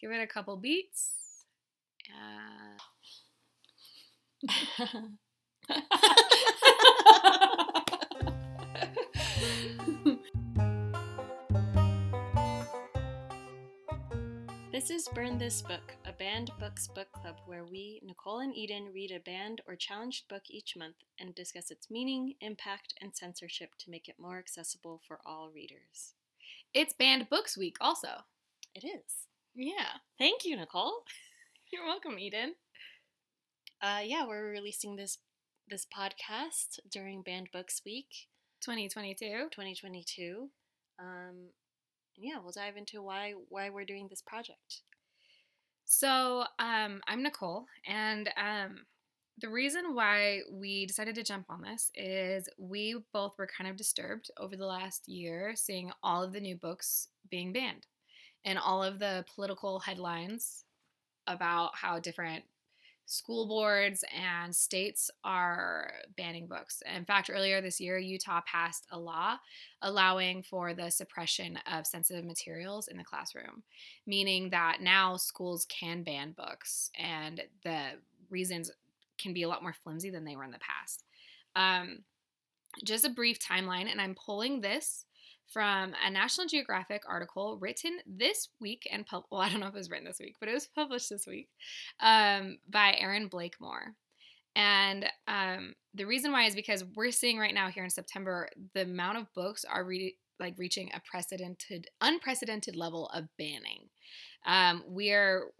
Give it a couple beats. Uh, This is Burn This Book, a banned books book club where we, Nicolle and Eden, read a banned or challenged book each month and discuss its meaning, impact, and censorship to make it more accessible for all readers. it's Banned Books Week, also. It is. Yeah. Thank you, Nicolle. You're welcome, Eden. Uh, yeah, we're releasing this this podcast during Banned Books Week 2022. 2022. Um, yeah, we'll dive into why why we're doing this project. So, um, I'm Nicolle, and um, the reason why we decided to jump on this is we both were kind of disturbed over the last year seeing all of the new books being banned and all of the political headlines about how different school boards and states are banning books. In fact, earlier this year, Utah passed a law allowing for the suppression of sensitive materials in the classroom, meaning that now schools can ban books and the reasons can be a lot more flimsy than they were in the past. Um, just a brief timeline, and I'm pulling this from a National Geographic article written this week and pub- well, I don't know if it was written this week, but it was published this week um, by Erin Blakemore. And um, the reason why is because we're seeing right now here in September the amount of books are re- like reaching a precedented, unprecedented level of banning. Um, we're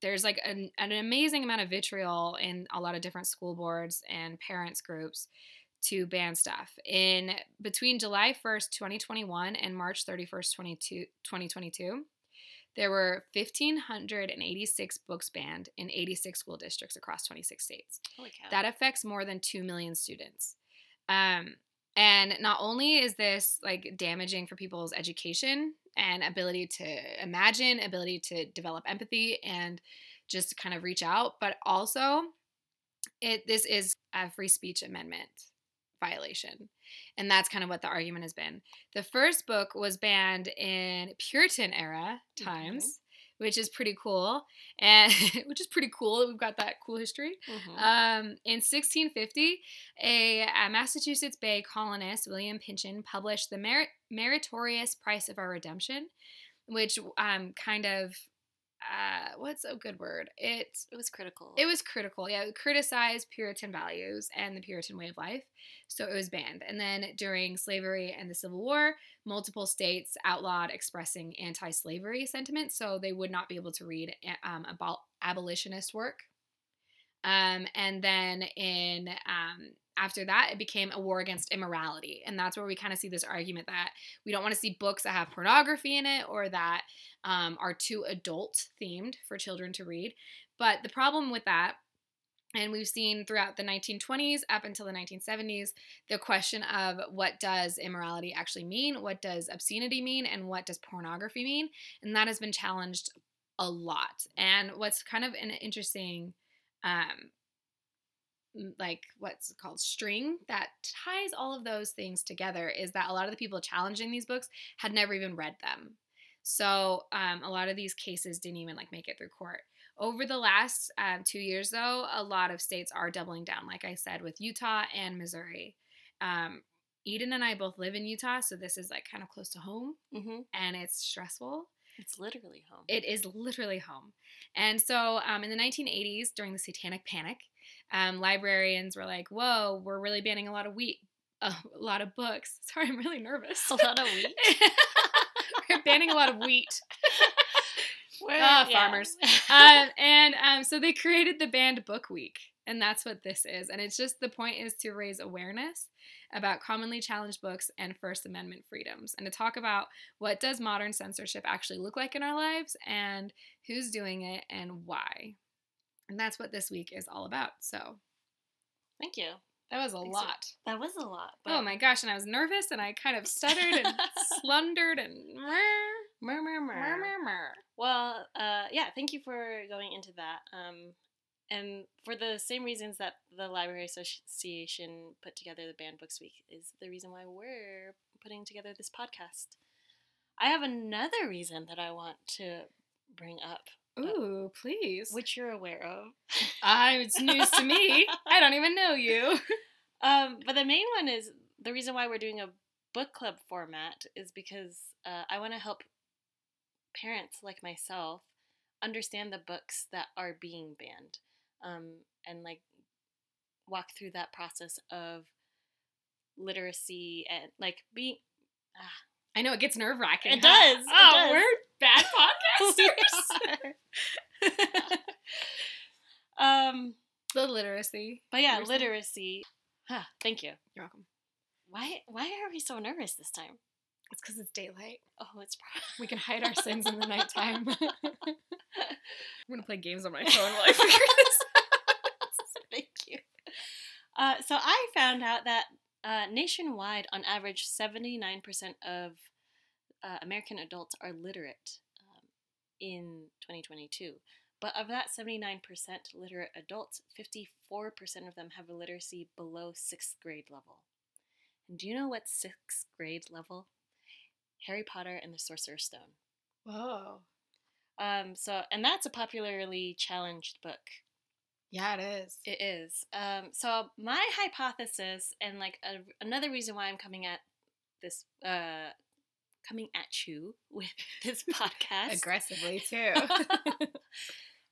there's like an, an amazing amount of vitriol in a lot of different school boards and parents groups to ban stuff. In between July 1st, 2021 and March 31st, 2022, there were 1,586 books banned in 86 school districts across 26 states. Holy cow! That affects more than 2 million students. Um, and not only is this like damaging for people's education and ability to imagine, ability to develop empathy and just kind of reach out, but also it this is a free speech amendment violation. And that's kind of what the argument has been. The first book was banned in Puritan era times, which is pretty cool. And which is pretty cool that we've got that cool history. Mhm. Um, in 1650, a, a Massachusetts Bay colonist, William Pynchon, published The Merit- Meritorious Price of Our Redemption, which um, kind of, uh, what's a good word? It it was critical. it was critical. Yeah, it criticized Puritan values and the Puritan way of life. So it was banned. And then during slavery and the Civil War, multiple states outlawed expressing anti slavery sentiments. So they would not be able to read um, abol- abolitionist work. Um, and then in um, after that, it became a war against immorality, and that's where we kind of see this argument that we don't want to see books that have pornography in it or that um, are too adult themed for children to read. But the problem with that, and we've seen throughout the 1920s up until the 1970s, the question of what does immorality actually mean, what does obscenity mean, and what does pornography mean, and that has been challenged a lot. And what's kind of an interesting um, like what's called string that ties all of those things together is that a lot of the people challenging these books had never even read them. So um, a lot of these cases didn't even like make it through court. Over the last um, two years though a lot of states are doubling down like i said with utah and missouri. Um, eden and i both live in utah so this is like kind of close to home hmm and it's stressful. It's literally home. it is literally home. And so um, in the 1980s, during the Satanic Panic, um, librarians were like, whoa, we're really banning a lot of wheat, uh, a lot of books. Sorry, I'm really nervous. A lot of wheat? we're banning a lot of wheat. Where- Ah, yeah. farmers. um, and um, so they created the Banned Book Week. And that's what this is. And it's just the point is to raise awareness about commonly challenged books and First Amendment freedoms and to talk about what does modern censorship actually look like in our lives and who's doing it and why. And that's what this week is all about. So Thank you. that was a Thanks lot. That was a lot. Oh my gosh, and I was nervous and I kind of stuttered and slundered and Mur, mur, mur. mur, mur, mur. Well, uh, yeah, thank you for going into that. Um, and for the same reasons that the Library Association put together the Banned Books Week is the reason why we're putting together this podcast. I have another reason that I want to bring up, Ooh, please. which you're aware of. Ah, it's news to me. I don't even know you. Um, but the main one is the reason why we're doing a book club format is because uh, I want to help parents like myself understand the books that are being banned um, and like walk through that process of literacy and like being. Ah, I know it gets nerve wracking. It does, it Oh, does. we're bad podcasters. um, the literacy. but yeah, were literacy. Huh, thank you. You're welcome. Why? Why are we so nervous this time? It's because it's daylight. Oh, it's. Probably we can hide our sins in the nighttime. I'm gonna play games on my phone while I figure this Thank you. Uh, so I found out that uh, nationwide, on average, 79% of uh, American adults are literate um, in 2022. But of that 79% literate adults, 54% of them have a literacy below sixth grade level. And do you know what sixth grade level? Harry Potter and the Sorcerer's Stone. Whoa. Um, so, and that's a popularly challenged book. Yeah, it is. It is. Um, so my hypothesis, and like a, another reason why I'm coming at this, uh, coming at you with this podcast, Aggressively too.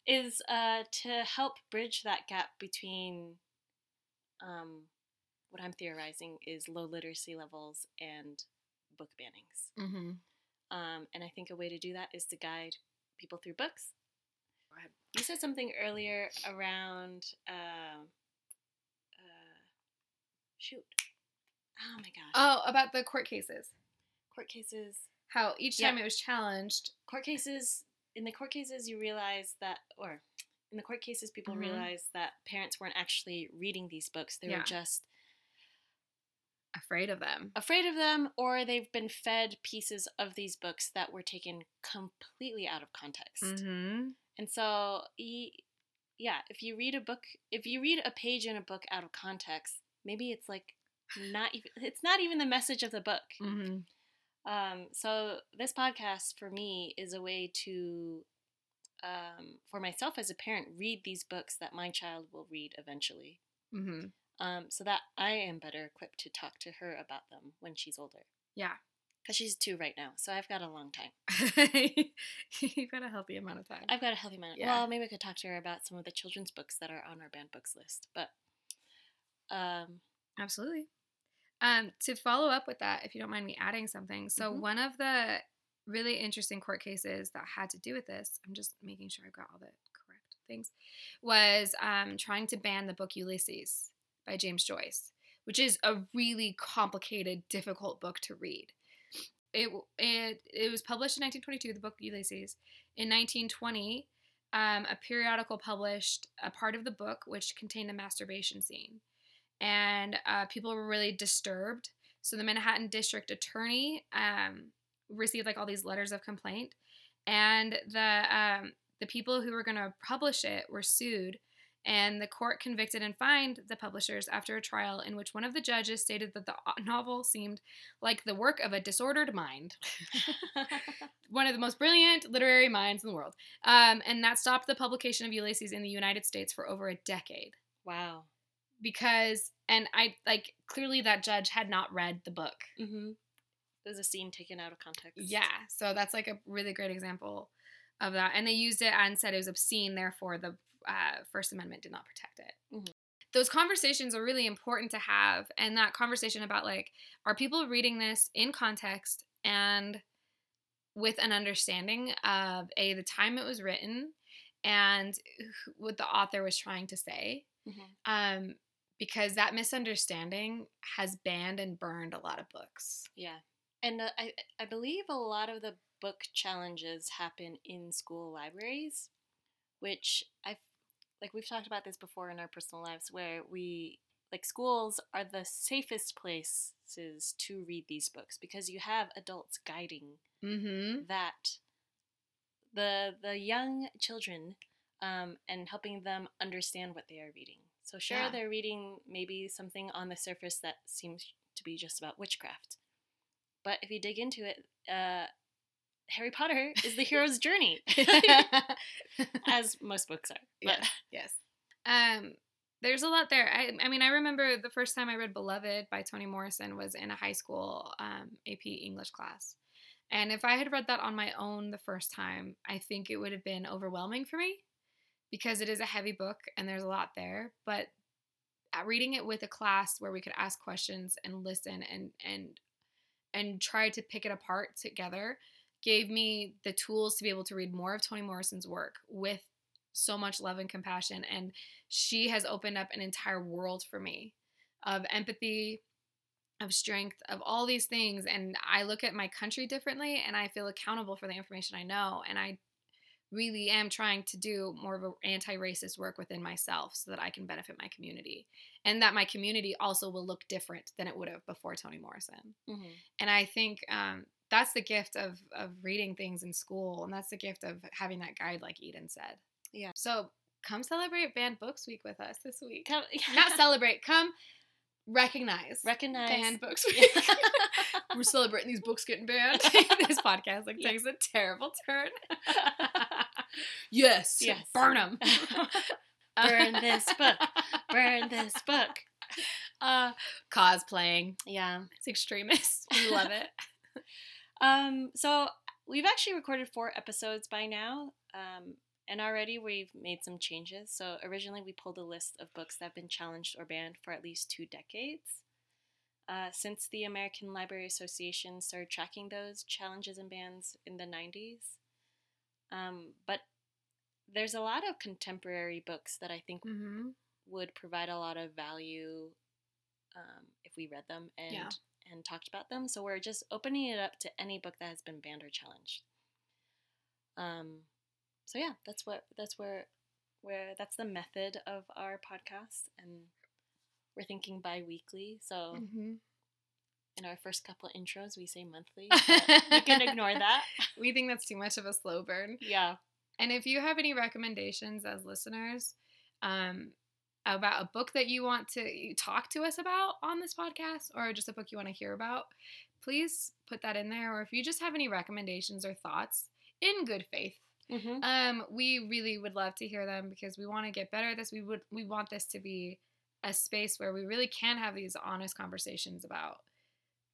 is uh, to help bridge that gap between um, what I'm theorizing is low literacy levels and book bannings. mm-hmm. Um, and I think a way to do that is to guide people through books. You said something earlier around, uh, uh, shoot, oh my gosh, Oh, about the court cases. court cases. How each Yeah. time it was challenged. Court cases. In the court cases, you realize that, or in the court cases, people Mhm. realize that parents weren't actually reading these books. They Yeah. were just Afraid of them. afraid of them, or they've been fed pieces of these books that were taken completely out of context. Mm-hmm. And so, yeah, if you read a book, if you read a page in a book out of context, maybe it's like not even it's not even the message of the book. Mm-hmm. Um, so this podcast for me is a way to, um, for myself as a parent, read these books that my child will read eventually, Mm-hmm. um, so that I am better equipped to talk to her about them when she's older. Yeah. Because she's two right now, so I've got a long time. You've got a healthy amount of time. I've got a healthy amount. Yeah. Well, maybe I could talk to her about some of the children's books that are on our banned books list. But um, Absolutely. Um, to follow up with that, if you don't mind me adding something, so Mhm. one of the really interesting court cases that had to do with this, I'm just making sure I've got all the correct things, was um, trying to ban the book Ulysses by James Joyce, which is a really complicated, difficult book to read. It it it was published in 1922, the book Ulysses. In 1920, um, a periodical published a part of the book which contained a masturbation scene and uh, people were really disturbed. So the Manhattan District Attorney um, received like all these letters of complaint, and the um, the people who were going to publish it were sued, and the court convicted and fined the publishers after a trial in which one of the judges stated that the novel seemed like the work of a disordered mind, one of the most brilliant literary minds in the world, um, and that stopped the publication of Ulysses in the United States for over a decade wow. Because and I like clearly that judge had not read the book. Mm-hmm. There's a scene taken out of context. Yeah, so that's like a really great example of that. And they used it and said it was obscene, therefore the uh, First Amendment did not protect it. Mhm. Those conversations are really important to have, and that conversation about like, are people reading this in context and with an understanding of a the time it was written and what the author was trying to say Mhm. um, because that misunderstanding has banned and burned a lot of books. Yeah. And uh, I, I believe a lot of the book challenges happen in school libraries, which I've, like, we've talked about this before in our personal lives, where we, like, schools are the safest places to read these books because you have adults guiding Mm-hmm. that the the young children um, and helping them understand what they are reading. So sure, Yeah. they're reading maybe something on the surface that seems to be just about witchcraft, but if you dig into it, uh, Harry Potter is the hero's journey, as most books are. But yes, yes. Um, there's a lot there. I, I mean, I remember the first time I read Beloved by Toni Morrison was in a high school um, AP English class. And if I had read that on my own the first time, I think it would have been overwhelming for me because it is a heavy book and there's a lot there. But uh, reading it with a class where we could ask questions and listen and and and try to pick it apart together gave me the tools to be able to read more of Toni Morrison's work with so much love and compassion. And she has opened up an entire world for me of empathy, of strength, of all these things. And I look at my country differently and I feel accountable for the information I know. And I really am trying to do more of an anti-racist work within myself so that I can benefit my community and that my community also will look different than it would have before Toni Morrison. Mm-hmm. And I think um, that's the gift of of reading things in school, and that's the gift of having that guide, like Eden said. Yeah. So come celebrate Banned Books Week with us this week. Come, yeah. Not celebrate. Come recognize. Recognize Banned Books Week. We're celebrating these books getting banned. this podcast like yeah. takes a terrible turn. Yes. Yes. Burn them. Burn this book. Burn this book. Uh, cosplaying. Yeah. It's extremist. We love it. Um, so we've actually recorded four episodes by now. Um, and already we've made some changes. So originally we pulled a list of books that have been challenged or banned for at least two decades. Uh, since the American Library Association started tracking those challenges and bans in the 90s. Um, but there's a lot of contemporary books that I think mm-hmm. would provide a lot of value um, if we read them and yeah and talked about them. So we're just opening it up to any book that has been banned or challenged. Um, so yeah, that's what that's where where that's the method of our podcast, and we're thinking bi-weekly. So mm-hmm. In our first couple of intros, we say monthly. you can ignore that. We think that's too much of a slow burn. Yeah. And if you have any recommendations as listeners, um, about a book that you want to talk to us about on this podcast or just a book you want to hear about, please put that in there. Or if you just have any recommendations or thoughts in good faith, mm-hmm. um, we really would love to hear them because we want to get better at this. We would we want this to be a space where we really can have these honest conversations about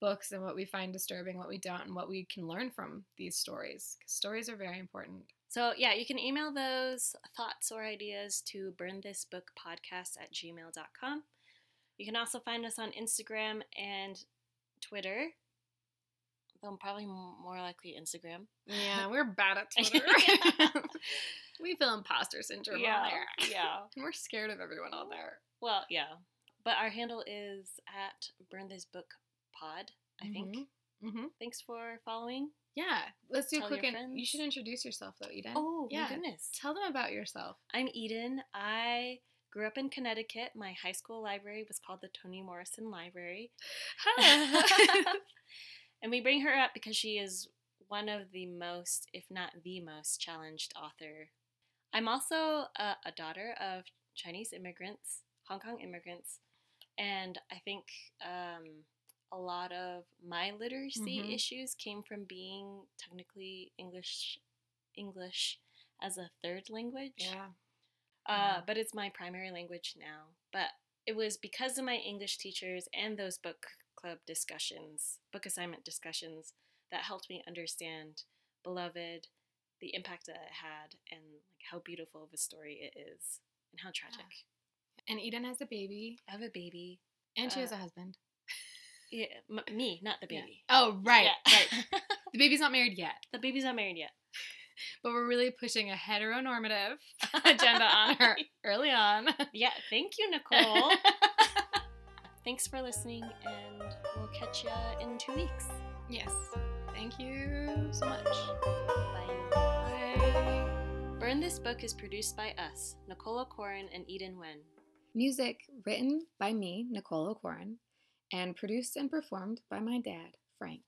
books and what we find disturbing, what we don't, and what we can learn from these stories. Because stories are very important. So, yeah, you can email those thoughts or ideas to burnthisbookpodcast at gmail.com. You can also find us on Instagram and Twitter. Though probably more likely Instagram. Yeah, we're bad at Twitter. we feel imposter syndrome yeah, on there. Yeah. And we're scared of everyone on there. Well, yeah. But our handle is at Burn This Book Pod, I mm-hmm. think. Mm-hmm. Thanks for following. Yeah, let's do Tell a quick. In- you should introduce yourself though, Eden. Oh yeah. my goodness! Tell them about yourself. I'm Eden. I grew up in Connecticut. My high school library was called the Toni Morrison Library. and we bring her up because she is one of the most, if not the most, challenged author. I'm also a, a daughter of Chinese immigrants, Hong Kong immigrants, and I think um, a lot of my literacy mm-hmm. issues came from being technically English English as a third language. Yeah. Uh, yeah. But it's my primary language now. But it was because of my English teachers and those book club discussions, book assignment discussions, that helped me understand Beloved, the impact that it had, and like how beautiful of a story it is, and how tragic. Yeah. And Eden has a baby. I have a baby. And she uh, has a husband. Yeah, m- me, not the baby. Yeah. Oh, right, yeah. right. The baby's not married yet. The baby's not married yet. But we're really pushing a heteronormative agenda on her early on. Yeah, thank you, Nicolle. Thanks for listening, and we'll catch you in two weeks. Yes. Thank you so much. Bye. Bye. Burn This Book is produced by us, Nicolle Okoren and Eden Wen. Music written by me, Nicolle Okoren and produced and performed by my dad, Frank.